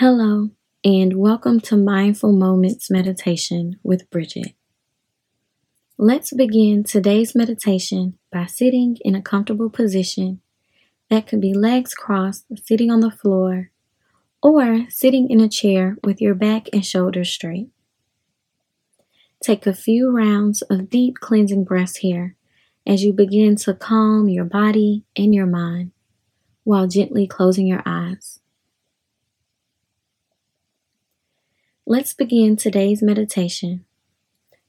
Hello, and welcome to Mindful Moments Meditation with Bridget. Let's begin today's meditation by sitting in a comfortable position that could be legs crossed, sitting on the floor, or sitting in a chair with your back and shoulders straight. Take a few rounds of deep cleansing breaths here as you begin to calm your body and your mind while gently closing your eyes. Let's begin today's meditation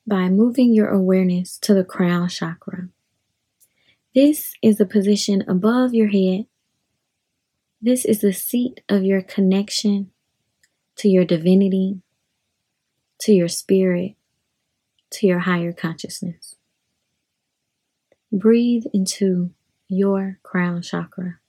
by moving your awareness to the crown chakra. This is the position above your head. This is the seat of your connection to your divinity, to your spirit, to your higher consciousness. Breathe into your crown chakra.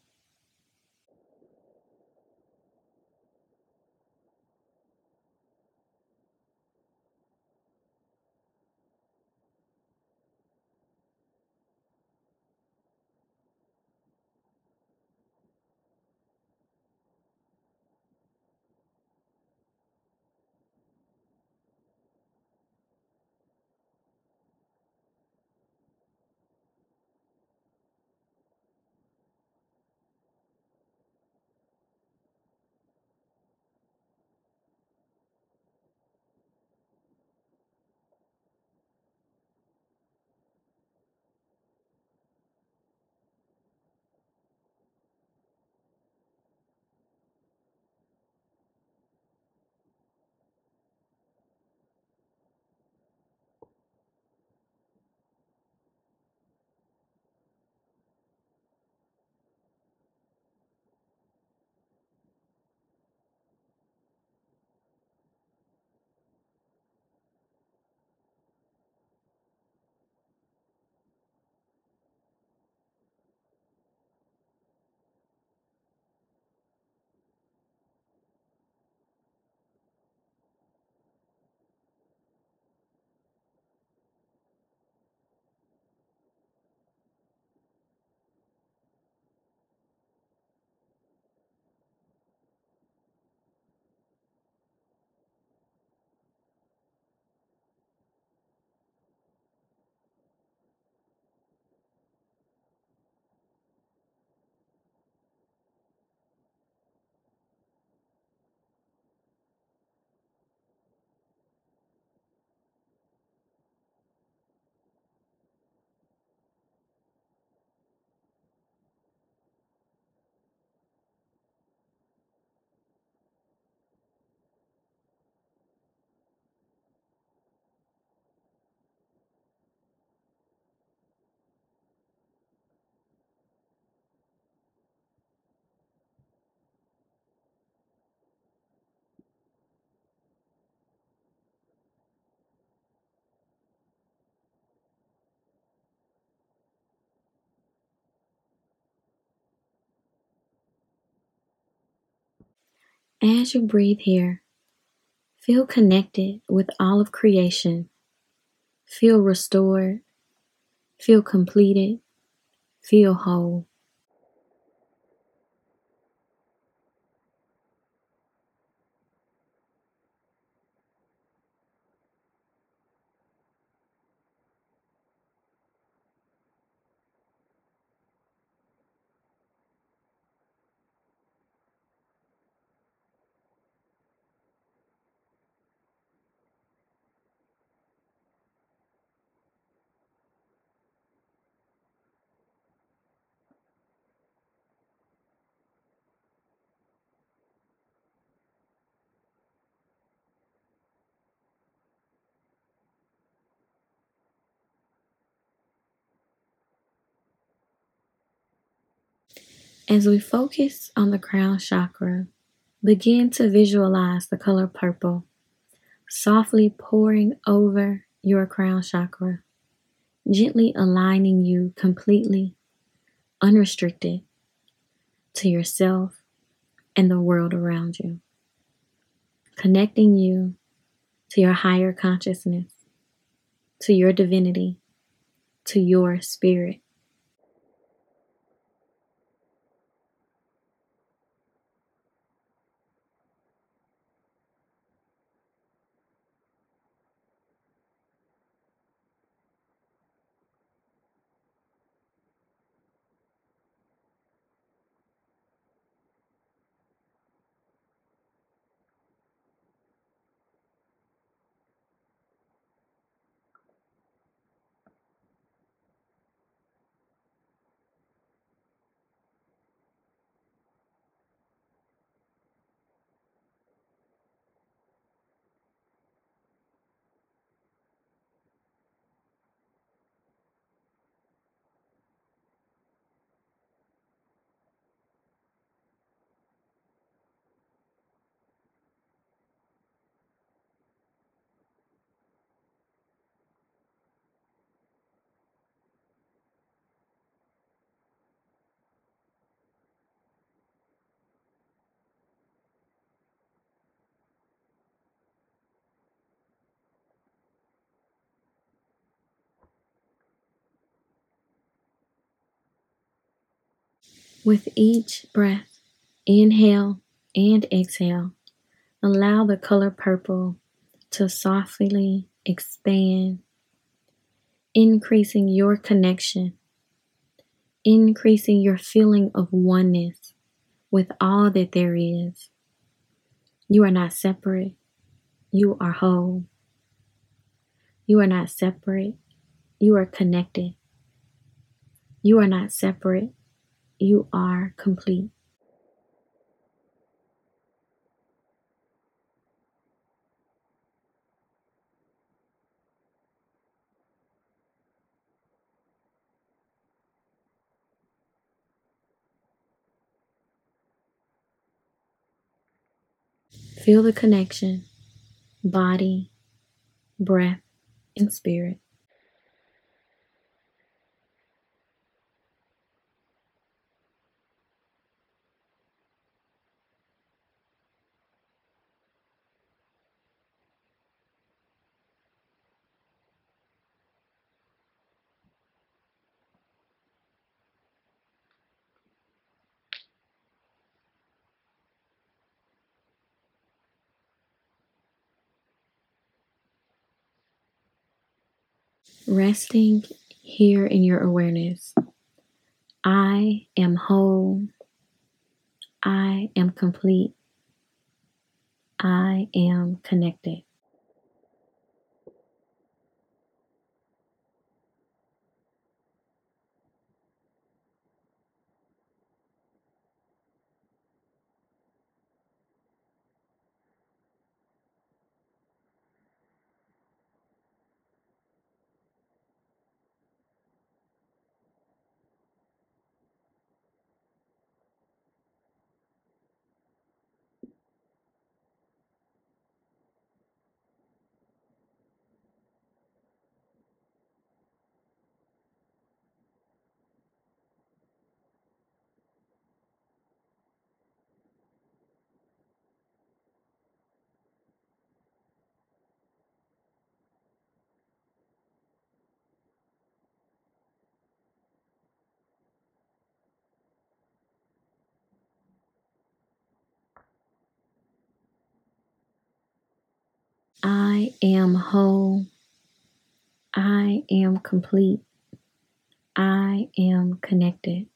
As you breathe here, feel connected with all of creation. Feel restored. Feel completed. Feel whole. As we focus on the crown chakra, begin to visualize the color purple softly pouring over your crown chakra, gently aligning you completely, unrestricted to yourself and the world around you, connecting you to your higher consciousness, to your divinity, to your spirit. With each breath, inhale and exhale, allow the color purple to softly expand, increasing your connection, increasing your feeling of oneness with all that there is. You are not separate, you are whole. You are not separate, you are connected. You are not separate, you are complete. Feel the connection, body, breath, and spirit. Resting here in your awareness. I am whole. I am complete. I am connected. I am whole. I am complete. I am connected.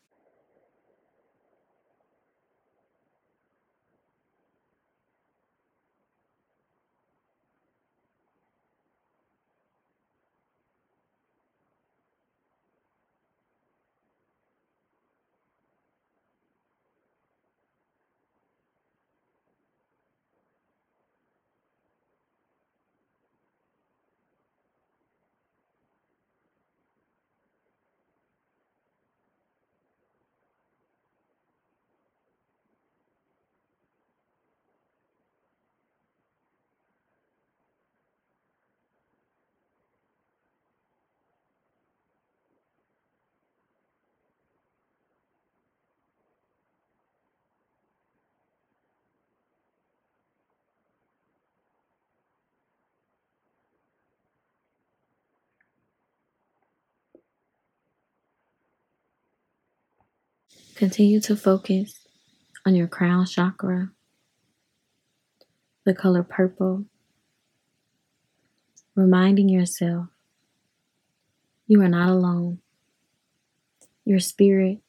Continue to focus on your crown chakra, the color purple, reminding yourself you are not alone. Your spirit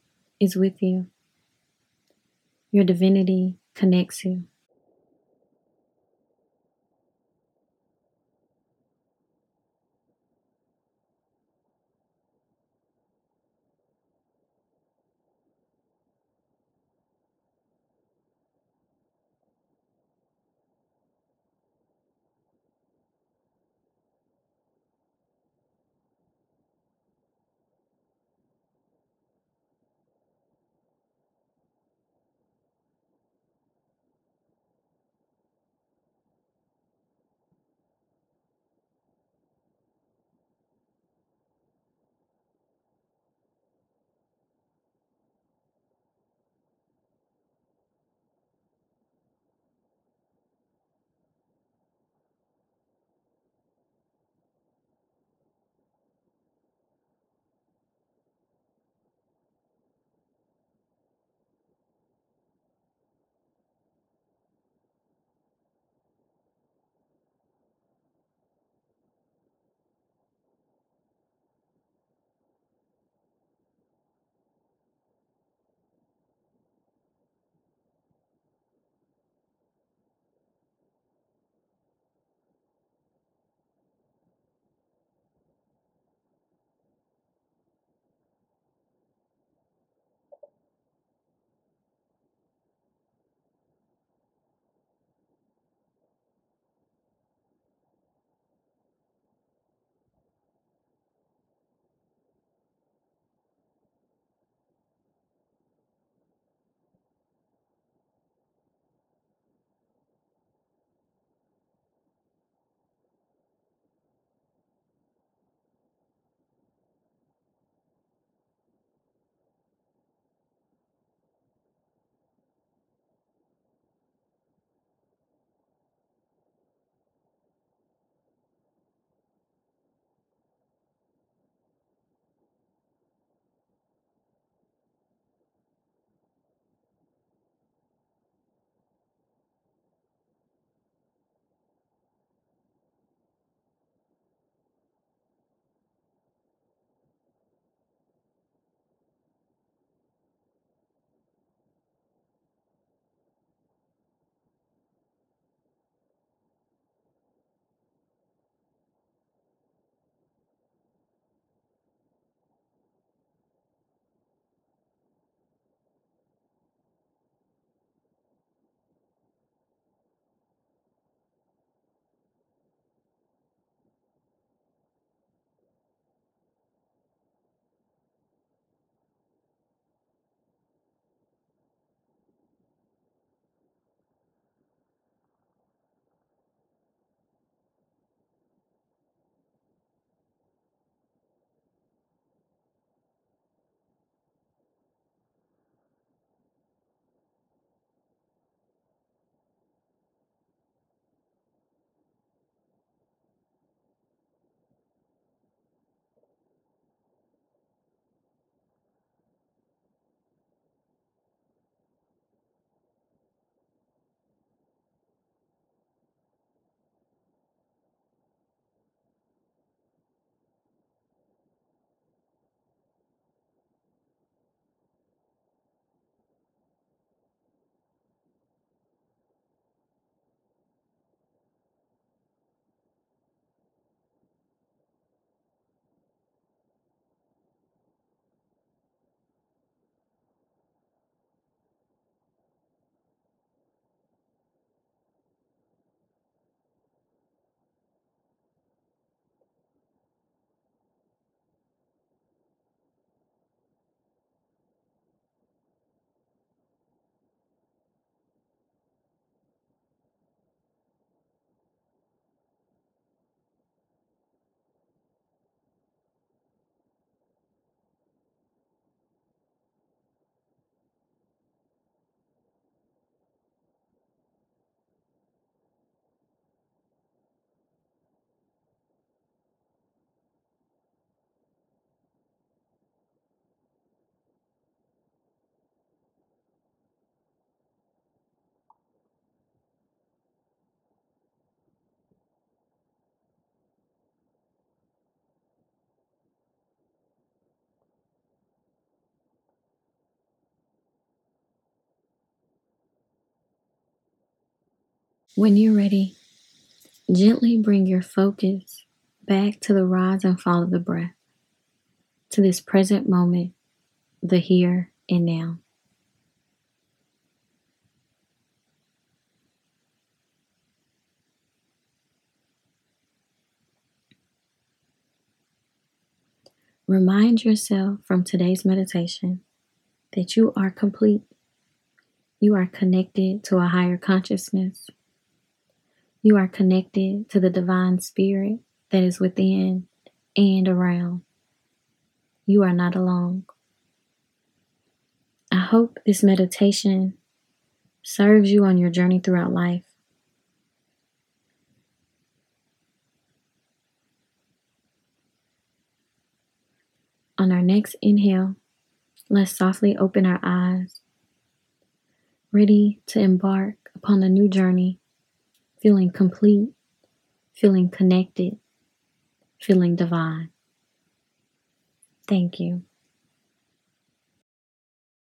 is with you. Your divinity connects you. When you're ready, gently bring your focus back to the rise and fall of the breath, to this present moment, the here and now. Remind yourself from today's meditation that you are complete. You are connected to a higher consciousness. You are connected to the divine spirit that is within and around. You are not alone. I hope this meditation serves you on your journey throughout life. On our next inhale, let's softly open our eyes, ready to embark upon a new journey, feeling complete, feeling connected, feeling divine. Thank you.